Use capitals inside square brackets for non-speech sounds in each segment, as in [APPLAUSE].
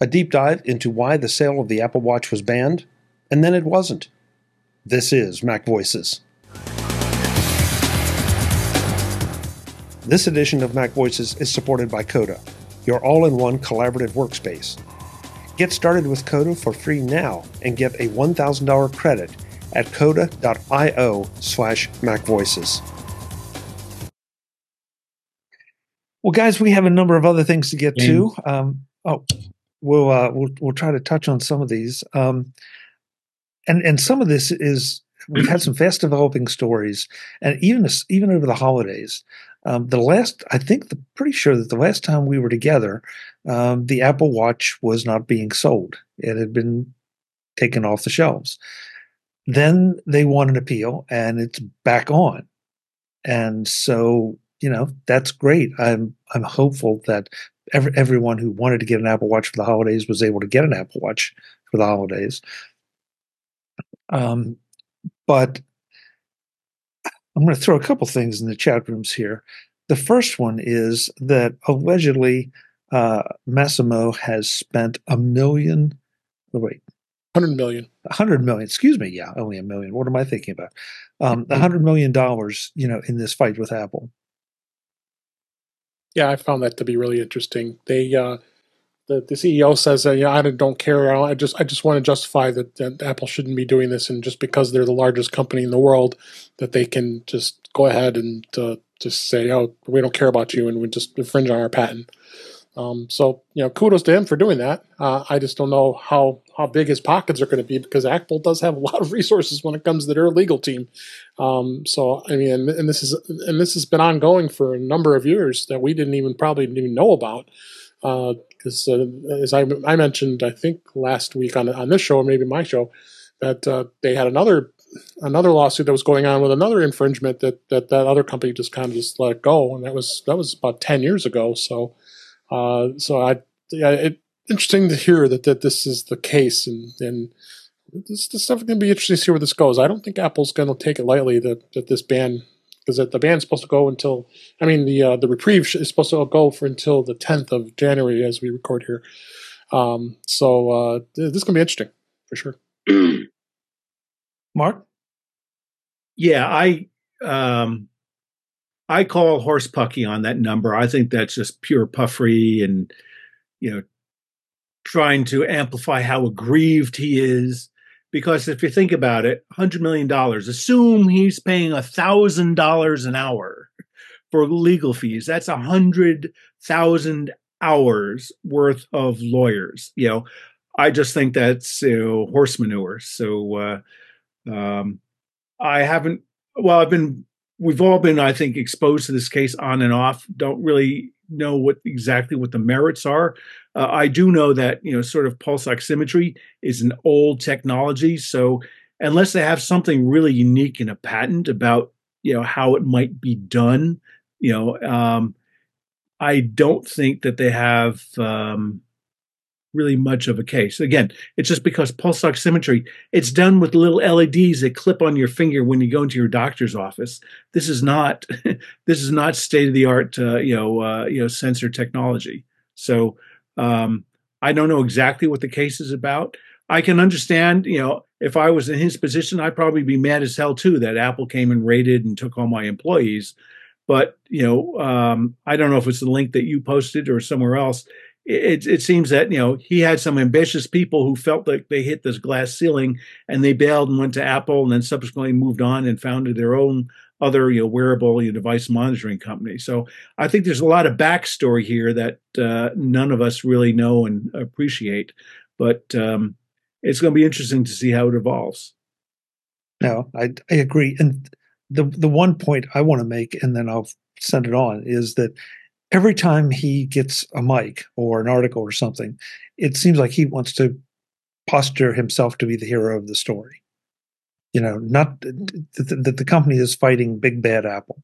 a deep dive into why the sale of the Apple Watch was banned, and then it wasn't. This is Mac Voices. This edition of Mac Voices is supported by Coda, your all in one collaborative workspace. Get started with Coda for free now and get a $1,000 credit at coda.io slash macvoices. Well, guys, we have a number of other things to get to. Um, oh, we'll, uh, we'll we'll try to touch on some of these, um, and and some of this is we've had some fast developing stories, and even even over the holidays. Um, the last, I think, the, pretty sure that the last time we were together, um, the Apple Watch was not being sold. It had been taken off the shelves. Then they won an appeal, and it's back on. And so, you know, that's great. I'm I'm hopeful that every, everyone who wanted to get an Apple Watch for the holidays was able to get an Apple Watch for the holidays. Um, but I'm going to throw a couple things in the chat rooms here. The first one is that allegedly uh, Masimo has spent a million. Oh, wait, 100 million. 100 million. Excuse me. Yeah, only a million. What am I thinking about? Um, 100 mm-hmm. million dollars, you know, in this fight with Apple. Yeah, I found that to be really interesting. They uh, the, the CEO says, uh, "Yeah, I don't care. I just I just want to justify that, that, Apple shouldn't be doing this, and just because they're the largest company in the world, that they can just go ahead and uh, just say, oh, we don't care about you, and we just infringe on our patent." Um, so you know, kudos to him for doing that. Uh, I just don't know how how big his pockets are going to be because Apple does have a [LAUGHS] lot of resources when it comes to their legal team. Um, so I mean, and, and, this is and this has been ongoing for a number of years that we didn't even probably didn't even know about because uh, uh, as I, I, mentioned, I think last week on on this show or maybe my show, that uh, they had another another lawsuit that was going on with another infringement that that that other company just kind of just let go, and that was that was about ten years ago. So, uh, so I yeah, it interesting to hear that that this is the case, and and this this stuff going to be interesting to see where this goes. I don't think Apple's going to take it lightly that that this ban because the ban's supposed to go until I mean the uh, the reprieve is supposed to go for until the 10th of January as we record here. Um, so uh, this is gonna be interesting for sure. [CLEARS THROAT] Mark, yeah, I um, I call horse pucky on that number. I think that's just pure puffery and you know trying to amplify how aggrieved he is because if you think about it, $100 million, assume he's paying $1,000 an hour for legal fees. That's a 100,000 hours worth of lawyers. You know, I just think that's you know, horse manure. So uh, um, I haven't, well, I've been, we've all been, I think, exposed to this case on and off. Don't really know what exactly what the merits are. Uh, I do know that you know sort of pulse oximetry is an old technology, so unless they have something really unique in a patent about you know how it might be done, you know, um, I don't think that they have um, really much of a case. Again, it's just because pulse oximetry it's done with little LEDs that clip on your finger when you go into your doctor's office. This is not [LAUGHS] this is not state of the art uh, you know uh, you know sensor technology. So um, I don't know exactly what the case is about. I can understand, you know, if I was in his position, I'd probably be mad as hell too that Apple came and raided and took all my employees. But you know, um, I don't know if it's the link that you posted or somewhere else. It, it seems that you know he had some ambitious people who felt like they hit this glass ceiling and they bailed and went to Apple and then subsequently moved on and founded their own other you know wearable you know, device monitoring company. So I think there's a lot of backstory here that uh, none of us really know and appreciate, but um, it's going to be interesting to see how it evolves. No, I I agree, and the the one point I want to make, and then I'll send it on, is that every time he gets a mic or an article or something, it seems like he wants to posture himself to be the hero of the story you know, not that the, company is fighting big bad Apple,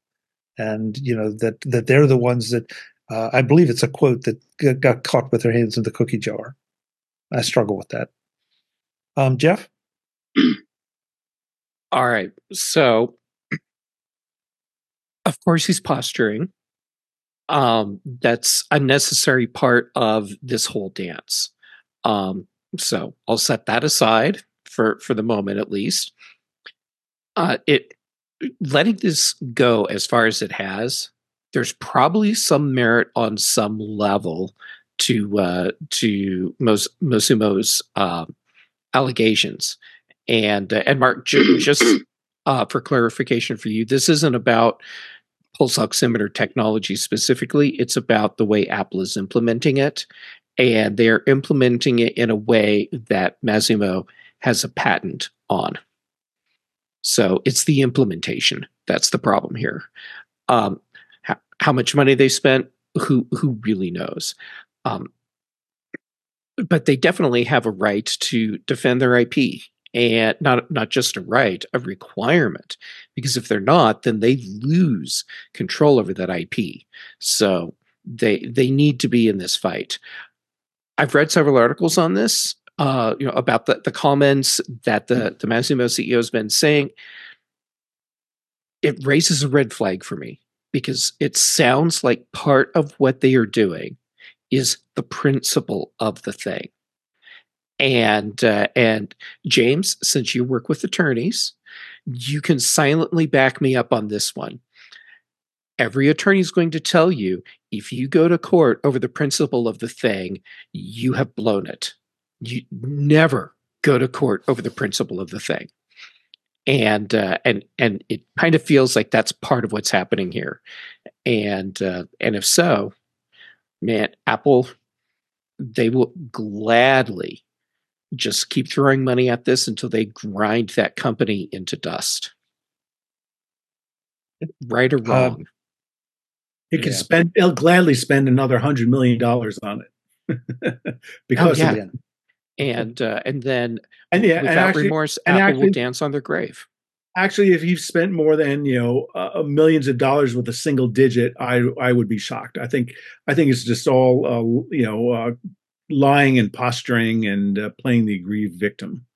and you know that that they're the ones that uh, I believe it's a quote that got caught with their hands in the cookie jar. I struggle with that. Um, Jeff. All right, so of course he's posturing. Um, that's a necessary part of this whole dance. Um, so I'll set that aside for for the moment at least. Uh, it letting this go as far as it has, there's probably some merit on some level to uh, to Mos- Mosumo's uh, allegations. And uh, and Mark, just [CLEARS THROAT] uh, for clarification for you, this isn't about pulse oximeter technology specifically. It's about the way Apple is implementing it, and they're implementing it in a way that Masimo has a patent on. So it's the implementation that's the problem here. Um, how, how much money they spent, who who really knows? Um, but they definitely have a right to defend their IP, and not not just a right, a requirement. Because if they're not, then they lose control over that IP. So they they need to be in this fight. I've read several articles on this, uh, you know, about the, the comments that the the Masimo CEO has been saying. It raises a red flag for me because it sounds like part of what they are doing is the principle of the thing. And uh, and James, since you work with attorneys, you can silently back me up on this one. Every attorney is going to tell you if you go to court over the principle of the thing, you have blown it. You never go to court over the principle of the thing. And uh, and and it kind of feels like that's part of what's happening here. And uh, and if so, man, Apple, they will gladly just keep throwing money at this until they grind that company into dust. Right or Uh, wrong. He could Yeah. spend. He'll gladly spend another hundred million dollars on it [LAUGHS] because yeah. of it. and uh, and then And yeah, and without actually, remorse, and Apple will dance on their grave. actually, if you've spent more than you know uh, millions of dollars with a single digit, I I would be shocked. I think I think it's just all uh, you know uh, lying and posturing and uh, playing the aggrieved victim.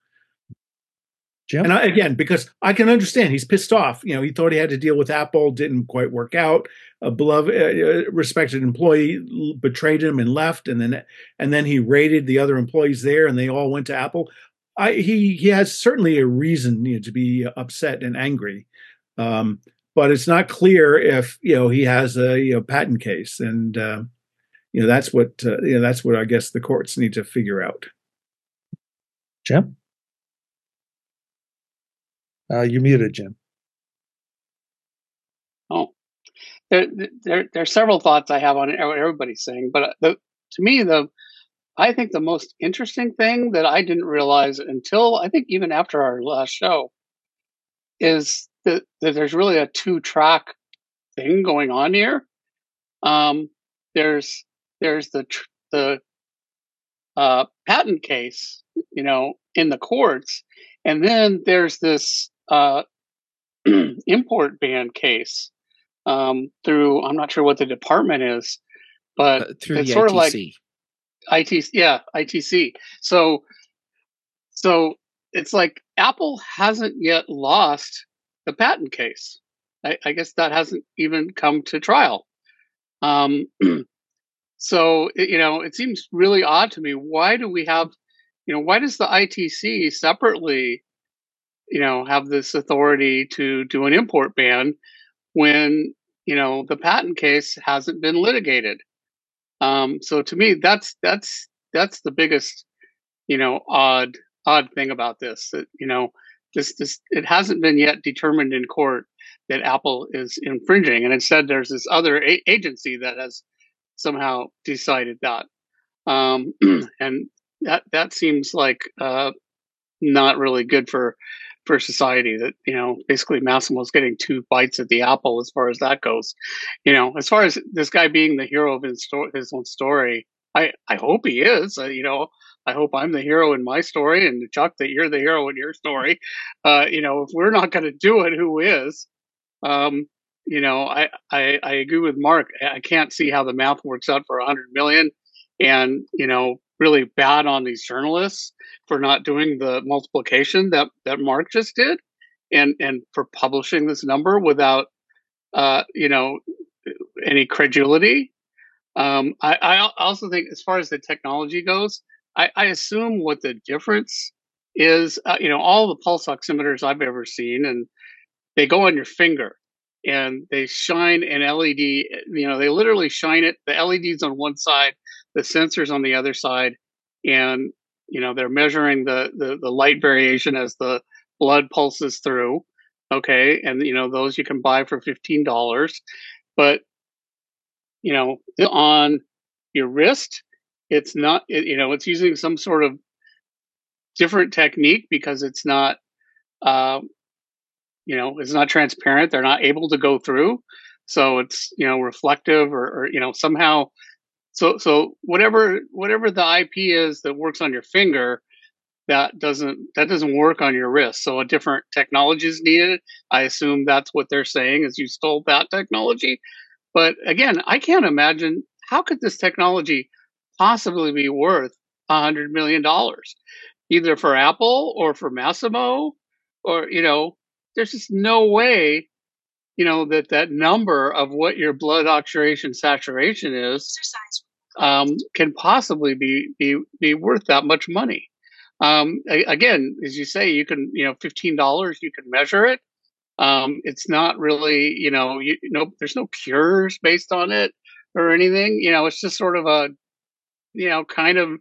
Jim? And I, again, because I can understand he's pissed off. You know, he thought he had to deal with Apple, didn't quite work out. A beloved, uh, respected employee betrayed him and left, and then and then he raided the other employees there, and they all went to Apple. I, he he has certainly a reason you know, to be upset and angry, um, but it's not clear if you know he has a you know, patent case, and uh, you know that's what uh, you know that's what I guess the courts need to figure out. Jim? Uh, you muted, Jim. Oh, there, there, there are several thoughts I have on what everybody's saying, but uh, the, to me, the I think the most interesting thing that I didn't realize until I think even after our last show is that, that there's really a two track thing going on here. Um, there's there's the tr- the uh, patent case, you know, in the courts, and then there's this uh, [CLEARS THROAT] import ban case um, through I'm not sure what the department is, but Uh, through it's the sort ITC. of like ITC, yeah, ITC. So, so it's like Apple hasn't yet lost the patent case. I, I guess that hasn't even come to trial. Um, [CLEARS THROAT] so you know, it seems really odd to me. Why do we have, you know, why does the ITC separately, you know, have this authority to do an import ban when you know the patent case hasn't been litigated? Um, so to me, that's that's that's the biggest, you know, odd odd thing about this. That you know, this this it hasn't been yet determined in court that Apple is infringing, and instead there's this other a- agency that has somehow decided that, um, [CLEARS THROAT] and that that seems like uh, not really good for for society. That you know, basically Masimo Masimo's getting two bites at the apple as far as that goes. You know, as far as this guy being the hero of his, sto- his own story, I I hope he is. Uh, you know, I hope I'm the hero in my story, and Chuck that you're the hero in your story. Uh, you know, if we're not going to do it, who is? Um, you know, I, I I agree with Mark. I can't see how the math works out for a hundred million, and you know, really bad on these journalists for not doing the multiplication that that Mark just did, and and for publishing this number without, uh, you know, any credulity. Um, I, I also think, as far as the technology goes, I, I assume what the difference is, uh, you know, all the pulse oximeters I've ever seen, and they go on your finger and they shine an LED. You know, they literally shine it. The LED's on one side, the sensors on the other side, and you know they're measuring the the, the light variation as the blood pulses through. Okay, and you know those you can buy for fifteen dollars, but you know on your wrist, it's not. You know, it's using some sort of different technique because it's not. Uh, you know, it's not transparent. They're not able to go through, so it's you know reflective or, or you know somehow. So so whatever whatever the IP is that works on your finger, that doesn't that doesn't work on your wrist. So a different technology is needed. I assume that's what they're saying is you stole that technology. But again, I can't imagine how could this technology possibly be worth a hundred million dollars, either for Apple or for Masimo or you know, there's just no way, you know, that that number of what your blood oxidation saturation is um, can possibly be be be worth that much money. Um, again, as you say, you can, you know, fifteen dollars, you can measure it. Um, it's not really, you know, you, you know, there's no cures based on it or anything. You know, it's just sort of a, you know, kind of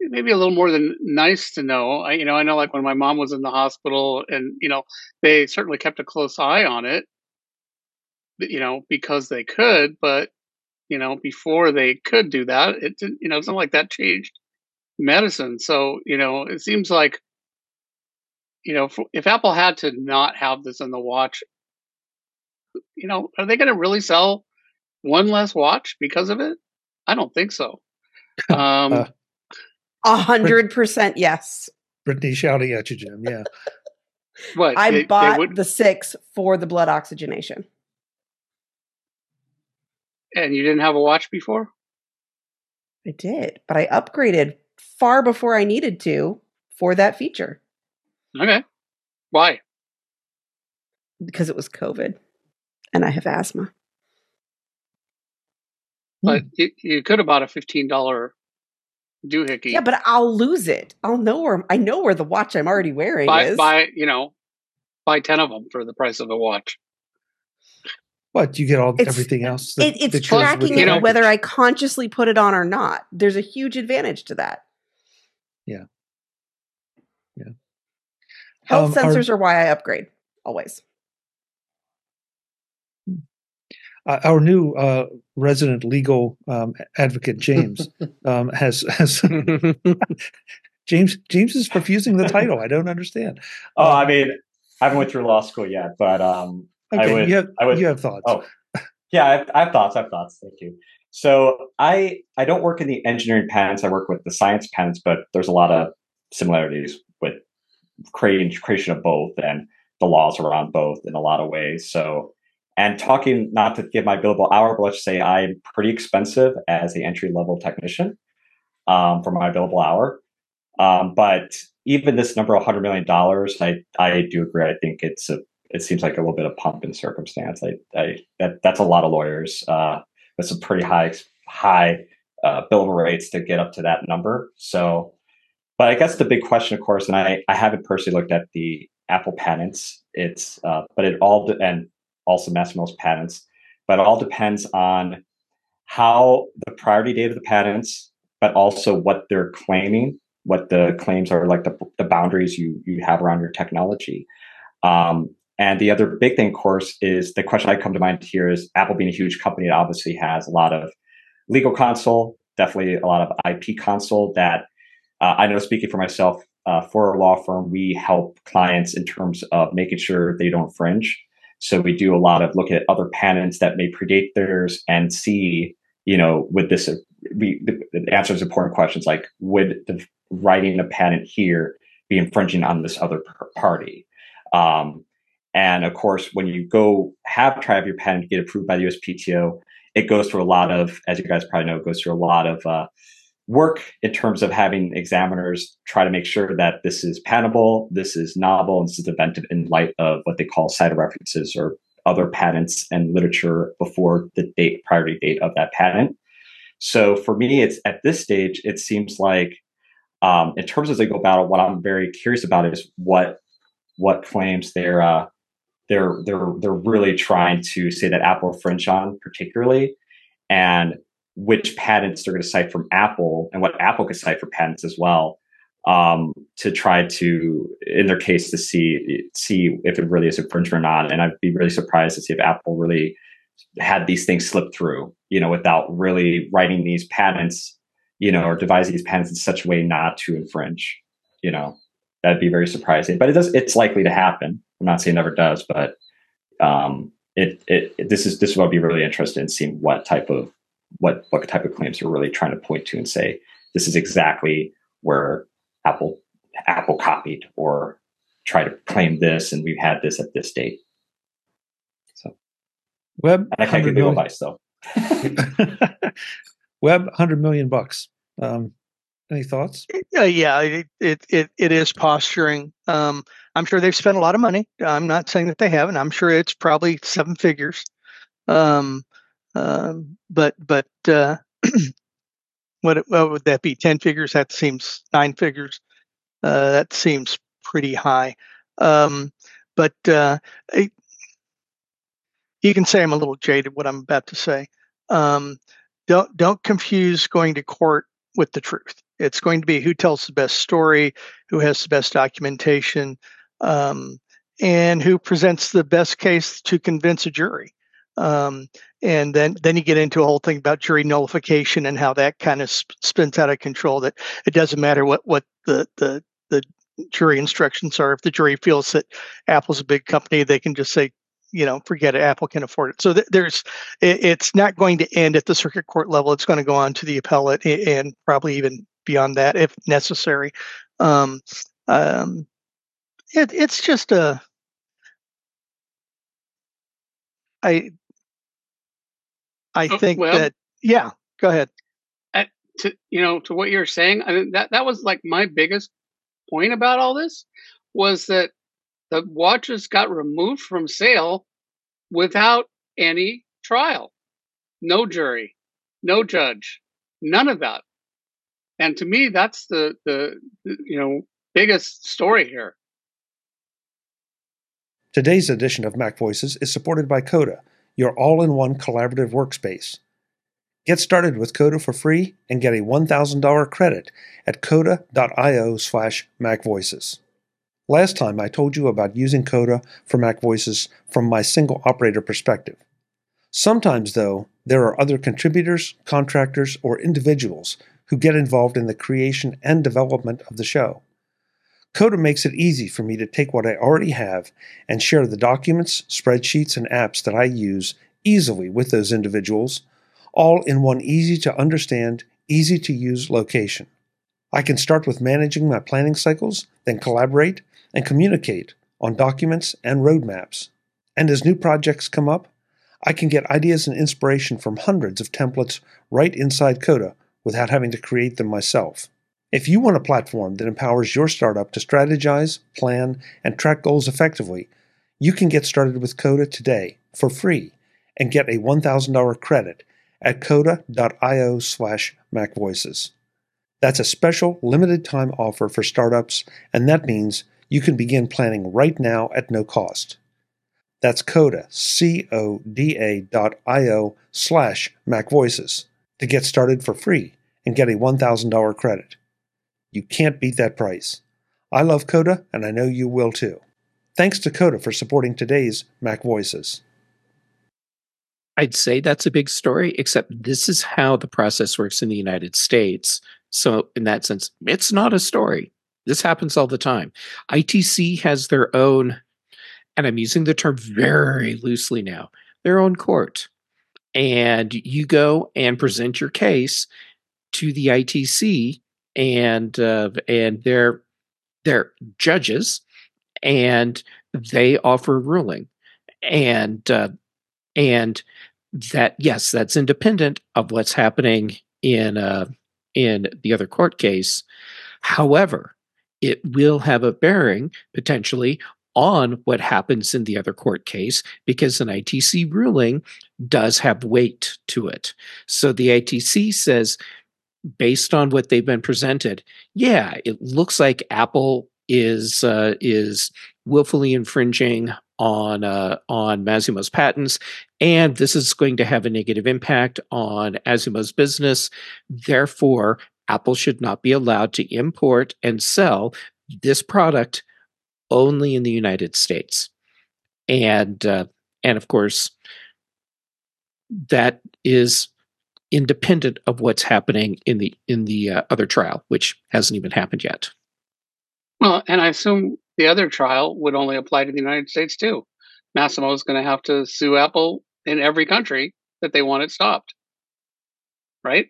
maybe a little more than nice to know. I, you know, I know like when my mom was in the hospital, and you know, they certainly kept a close eye on it. You know, because they could, but you know, before they could do that, it didn't. You know, it's not like that changed medicine. So, you know, it seems like, you know, if, if Apple had to not have this in the watch, you know, are they going to really sell one less watch because of it? I don't think so. [LAUGHS] Um, a hundred percent yes. Brittany shouting at you, Jim. Yeah. [LAUGHS] what I they, bought they would... the six for the blood oxygenation. And you didn't have a watch before? I did, but I upgraded far before I needed to for that feature. Okay. Why? Because it was COVID and I have asthma. But hmm. you, you could have bought a $15 doohickey. Yeah, but I'll lose it. I'll know where I know where the watch I'm already wearing buy, is. Buy, you know, buy 10 of them for the price of a watch. What you get all it's, everything else? That, it, it's tracking it whether I consciously put it on or not. There's a huge advantage to that. Yeah. Yeah. Health um, sensors our, are why I upgrade always. Uh, our new uh, resident legal um, advocate James [LAUGHS] um, has has [LAUGHS] James James is refusing the title. I don't understand. Oh, I mean, I haven't went through law school yet, but um, okay, I would. You have, I would, you have thoughts. Oh, yeah, I have, I have thoughts. I have thoughts. Thank you. So I I don't work in the engineering patents. I work with the science patents, but there's a lot of similarities with creating creation of both and the laws around both in a lot of ways. So and talking not to give my billable hour, but let's say I'm pretty expensive as the entry level technician um, for my billable hour. Um, but even this number of hundred million dollars, I I do agree. I think it's a it seems like a little bit of pump in circumstance. I, I that that's a lot of lawyers. Uh, with some pretty high high uh, billable rates to get up to that number. So, but I guess the big question, of course, and I I haven't personally looked at the Apple patents. It's uh, but it all and also Masimo's patents, but it all depends on how the priority date of the patents, but also what they're claiming, what the claims are, like the, the boundaries you you have around your technology. Um, and the other big thing, of course, is the question I come to mind here is Apple being a huge company, it obviously has a lot of legal counsel, definitely a lot of IP counsel that uh, I know speaking for myself, uh, for a law firm, we help clients in terms of making sure they don't infringe. So we do a lot of look at other patents that may predate theirs and see, you know, would this, we, the answer important questions like, would the writing a patent here be infringing on this other party? Um, and of course, when you go have try have your patent get approved by the USPTO, it goes through a lot of, as you guys probably know, it goes through a lot of uh, work in terms of having examiners try to make sure that this is patentable, this is novel, and this is inventive in light of what they call cited references or other patents and literature before the date priority date of that patent. So for me, it's at this stage, it seems like Um, in terms of legal battle, what I'm very curious about is what what claims they're uh, they're they're they're really trying to say that Apple infringe on, particularly, and which patents they're going to cite from Apple and what Apple could cite for patents as well um, to try to, in their case, to see see if it really is infringement or not. And I'd be really surprised to see if Apple really had these things slip through, you know, without really writing these patents, you know, or devising these patents in such a way not to infringe. You know, that'd be very surprising. But it does. It's likely to happen. I'm not saying it never does, but um, it, it, it this is this I'd be really interested in seeing what type of what what type of claims they're really trying to point to and say this is exactly where Apple Apple copied or try to claim this and we've had this at this date. So Web and I can't give legal advice though. [LAUGHS] Web hundred million bucks. Um, any thoughts? Uh, yeah, it, it it it is posturing. Um, I'm sure they've spent a lot of money. I'm not saying that they haven't. I'm sure it's probably seven figures. Um, um, but but uh, [CLEARS THROAT] what what would that be? Ten figures? That seems nine figures. Uh, that seems pretty high. Um, but uh, you can say I'm a little jaded. What I'm about to say. Um, don't don't confuse going to court with the truth. It's going to be who tells the best story, who has the best documentation, um, and who presents the best case to convince a jury. Um, and then then you get into a whole thing about jury nullification and how that kind of sp- spins out of control. That it doesn't matter what what the the the jury instructions are. If the jury feels that Apple's a big company, they can just say, you know, forget it. Apple can afford it. So th- there's, it, it's not going to end at the circuit court level. It's going to go on to the appellate and probably even beyond that if necessary. Um, um, it, it's just a, I, I Oh, think well- that, yeah, go ahead. to you know to what you're saying i mean that that was like my biggest point about all this was that the watches got removed from sale without any trial. No jury no judge none of that. And to me that's the the, the you know biggest story here. Today's edition of Mac Voices is supported by Coda, your all in one collaborative workspace. Get started with Coda for free and get a $1,000 credit at coda.io slash macvoices. Last time I told you about using Coda for Mac Voices from my single operator perspective. Sometimes, though, there are other contributors, contractors, or individuals who get involved in the creation and development of the show. Coda makes it easy for me to take what I already have and share the documents, spreadsheets, and apps that I use easily with those individuals, all in one easy to understand, easy to use location. I can start with managing my planning cycles, then collaborate and communicate on documents and roadmaps. And as new projects come up, I can get ideas and inspiration from hundreds of templates right inside Coda without having to create them myself. If you want a platform that empowers your startup to strategize, plan, and track goals effectively, you can get started with Coda today for free and get a $1,000 credit at coda.io slash macvoices. That's a special limited time offer for startups, and that means you can begin planning right now at no cost. That's Coda, C-O-D-A dot I-O slash macvoices to get started for free and get a $1,000 credit. You can't beat that price. I love Coda, and I know you will too. Thanks to Coda for supporting today's Mac Voices. I'd say that's a big story, except this is how the process works in the United States. So, in that sense, it's not a story. This happens all the time. ITC has their own, and I'm using the term very loosely now, their own court. And you go and present your case to the ITC and uh, and their their judges, and they offer ruling. And uh, and that yes, that's independent of what's happening in uh, in the other court case. However, it will have a bearing potentially on what happens in the other court case because an ITC ruling does have weight to it. So the ITC says based on what they've been presented, yeah, it looks like Apple is uh, is willfully infringing on uh, on Masimo's patents, and this is going to have a negative impact on Masimo's business. Therefore, Apple should not be allowed to import and sell this product only in the United States, and uh, and of course, that is independent of what's happening in the in the uh, other trial, which hasn't even happened yet. Well, and I assume the other trial would only apply to the United States too. Masimo is going to have to sue Apple in every country that they want it stopped, right?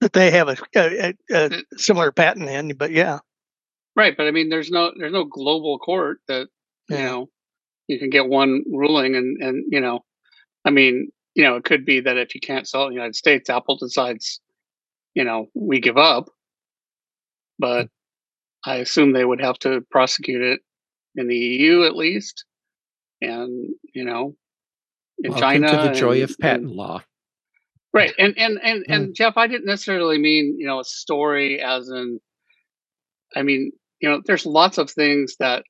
That they have a, a, a similar patent in, but yeah, right. But I mean, there's no there's no global court that you know you can get one ruling, and and you know, I mean, you know, it could be that if you can't sell it in the United States, Apple decides, you know, we give up. But hmm. I assume they would have to prosecute it in the EU at least, and you know, in Welcome China. to the joy and- of and- patent law. right and and and and hmm. jeff i didn't necessarily mean you know a story as in i mean you know there's lots of things that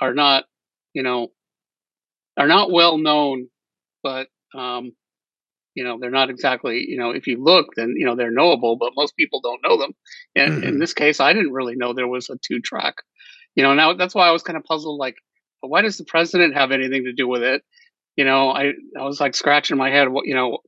are not you know are not well known but um you know they're not exactly you know if you look then you know they're knowable but most people don't know them and in Mhm. this case i didn't really know there was a two track you know now that's why i was kind of puzzled like why does the president have anything to do with it you know i i was like scratching my head what you know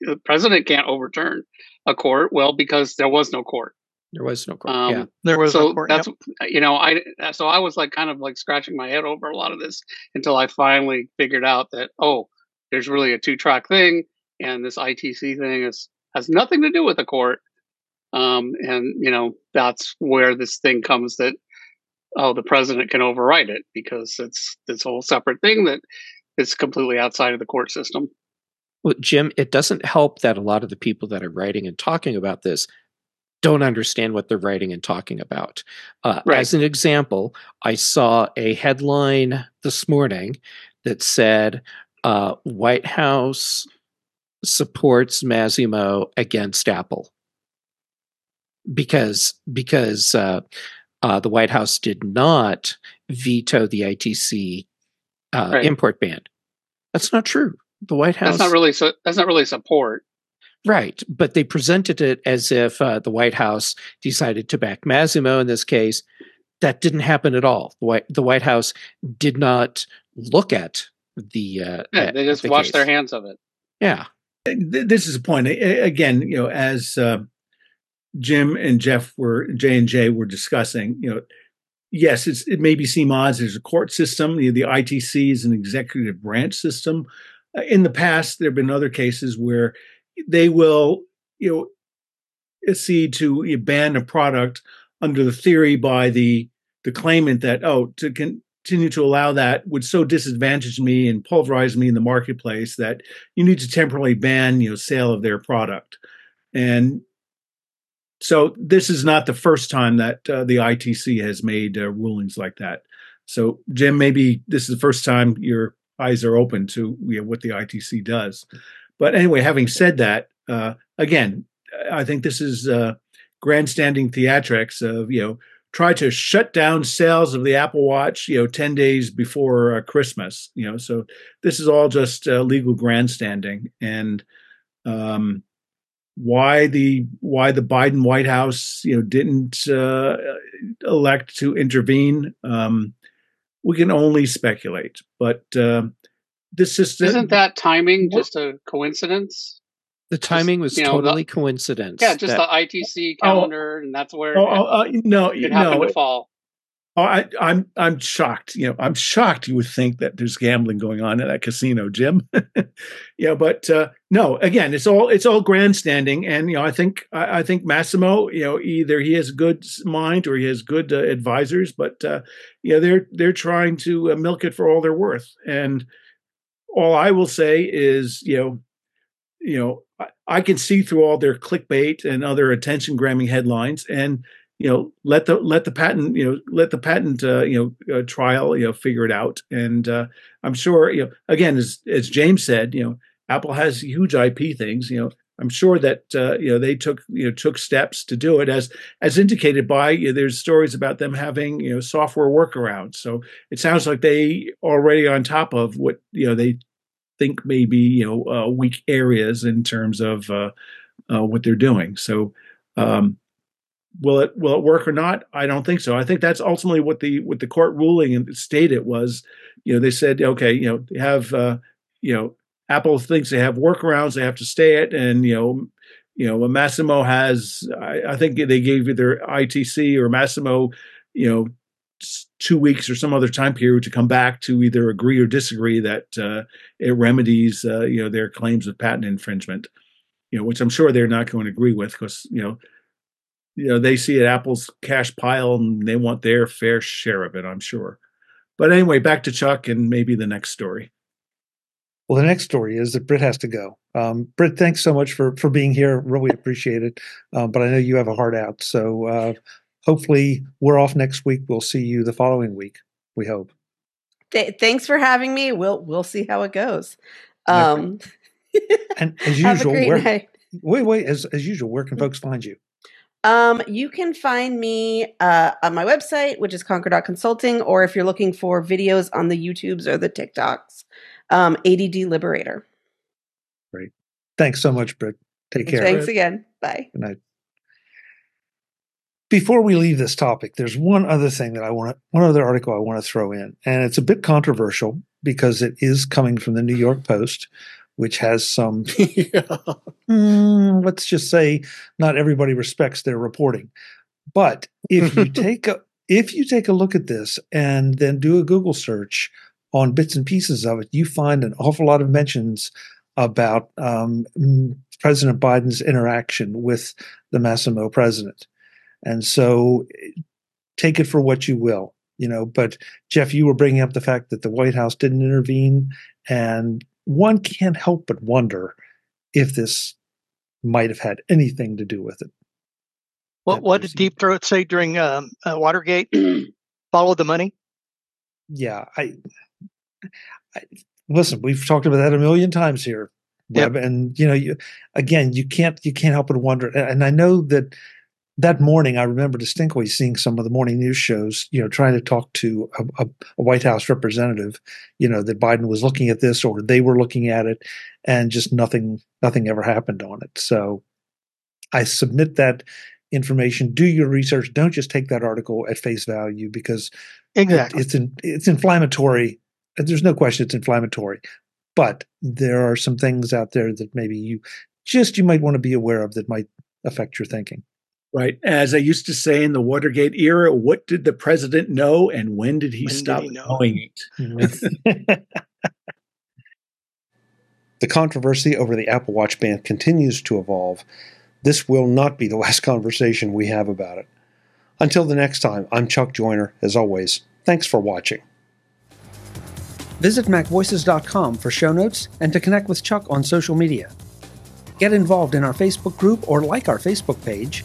the president can't overturn a court well because there was no court There was no court. um yeah. there was so no court. Yep. that's you know i so i was like kind of like scratching my head over a lot of this until i finally figured out that oh there's really a two track thing and this itc thing is has nothing to do with the court um and you know that's where this thing comes that oh the president can override it because it's this whole separate thing that is completely outside of the court system Well, Jim, it doesn't help that a lot of the people that are writing and talking about this don't understand what they're writing and talking about. Uh, Right. As an example, I saw a headline this morning that said uh, White House supports Masimo against Apple because because uh, uh, the White House did not veto the ITC uh, Right. import ban. That's not true. The White House that's not really so that's not really support Right, but they presented it as if uh, the White House decided to back Masimo in this case. That didn't happen at all. The White, the White House did not look at the. Uh, yeah, they just the wash their hands of it. Yeah, this is a point. A- a- again you know as uh, jim and jeff were j and j were discussing you know yes it's, it may be CMODs there's a court system you know, the itc is an executive branch system. Uh, in the past there have been other cases where they will you know accede to you know, ban a product under the theory by the the claimant that oh to continue to allow that would so disadvantage me and pulverize me in the marketplace that you need to temporarily ban you know sale of their product and so this is not the first time that uh, the ITC has made uh, rulings like that. So Jim, maybe this is the first time your eyes are open to you know, what the ITC does. But anyway, having said that, uh, again, I think this is uh, grandstanding theatrics of you know try to shut down sales of the Apple Watch you know ten days before uh, Christmas. You know, so this is all just uh, legal grandstanding and. Um, why the why the Biden White House you know didn't uh, elect to intervene. Um, we can only speculate, but uh, this system isn't that timing just a coincidence the timing was you know, the- totally coincidence. yeah just that- the itc calendar and that's where Oh, oh, uh, no, it, it happened no. to fall Oh, I, I'm I'm shocked. You know, I'm shocked. You would think that there's gambling going on in that casino, Jim. [LAUGHS] yeah, but uh, no. Again, it's all it's all grandstanding, and you know, I think I, I think Masimo. You know, either he has a good mind or he has good uh, advisors, but uh, yeah, they're they're trying to uh, milk it for all they're worth. And all I will say is, you know, you know, I, can see through all their clickbait and other attention grabbing headlines, and you know let the let the patent you know let the patent uh, you know uh, trial you know figure it out and uh, i'm sure you know again as as james said you know apple has huge ip things you know I'm sure that uh, you know they took you know took steps to do it as as indicated by you know, there's stories about them having you know software workarounds. So it sounds like they already on top of what you know they think maybe you know uh, weak areas in terms of uh, uh what they're doing. So um, will it will it work or not? I don't think so. I think that's ultimately what the what the court ruling stated was. You know they said okay you know have uh, you know Apple thinks they have workarounds they have to stay it, and you know, you know, Masimo has. I, I think they gave either ITC or Masimo, you know, two weeks or some other time period to come back to either agree or disagree that uh, it remedies, uh, you know, their claims of patent infringement. You know, which I'm sure they're not going to agree with because you know, you know, they see it Apple's cash pile and they want their fair share of it. I'm sure. But anyway, back to Chuck and maybe the next story. Well, the next story is that Britt has to go. Um, Britt, thanks so much for for being here. Really appreciate it. Um, but I know you have a heart out, so uh, hopefully we're off next week. We'll see you the following week. We hope. Th- thanks for having me. We'll we'll see how it goes. Um, [LAUGHS] and as usual, where, wait, wait. As as usual, where can folks find you? Um, you can find me uh, on my website, which is conquer.consulting, or if you're looking for videos on the YouTubes or the TikToks, um, ADD Liberator. Great. Thanks so much, Britt. Take care. Thanks again. Bye. Good night. Before we leave this topic, there's one other thing that I want to, one other article I want to throw in, and it's a bit controversial because it is coming from the New York Post, which has some, [LAUGHS] yeah. mm, let's just say, not everybody respects their reporting. But if you [LAUGHS] take a if you take a look at this and then do a Google search on bits and pieces of it, you find an awful lot of mentions about um, President Biden's interaction with the Masimo president. And so take it for what you will, you know. But Jeff, you were bringing up the fact that the White House didn't intervene, and one can't help but wonder if this might have had anything to do with it. What what did Deep Throat say during um, uh, Watergate? [CLEARS THROAT] Follow the money. Yeah, I I, listen, we've talked about that a million times here, Web, yep. and you know, you again, you can't you can't help but wonder. And I know that that morning, I remember distinctly seeing some of the morning news shows, you know, trying to talk to a, a, a, White House representative, you know, that Biden was looking at this or they were looking at it, and just nothing, nothing ever happened on it. So, I submit that information. Do your research. Don't just take that article at face value because exactly. it, it's in, it's inflammatory there's no question it's inflammatory, but there are some things out there that maybe you just you might want to be aware of that might affect your thinking. Right. As I used to say in the Watergate era, what did the president know and when did he when stop did he knowing it? [LAUGHS] the controversy over the Apple Watch band continues to evolve. This will not be the last [LAUGHS] conversation we have about it. Until the next time, I'm Chuck Joiner. As always, thanks for watching. Visit MacVoices.com for show notes and to connect with Chuck on social media. Get involved in our Facebook group or like our Facebook page,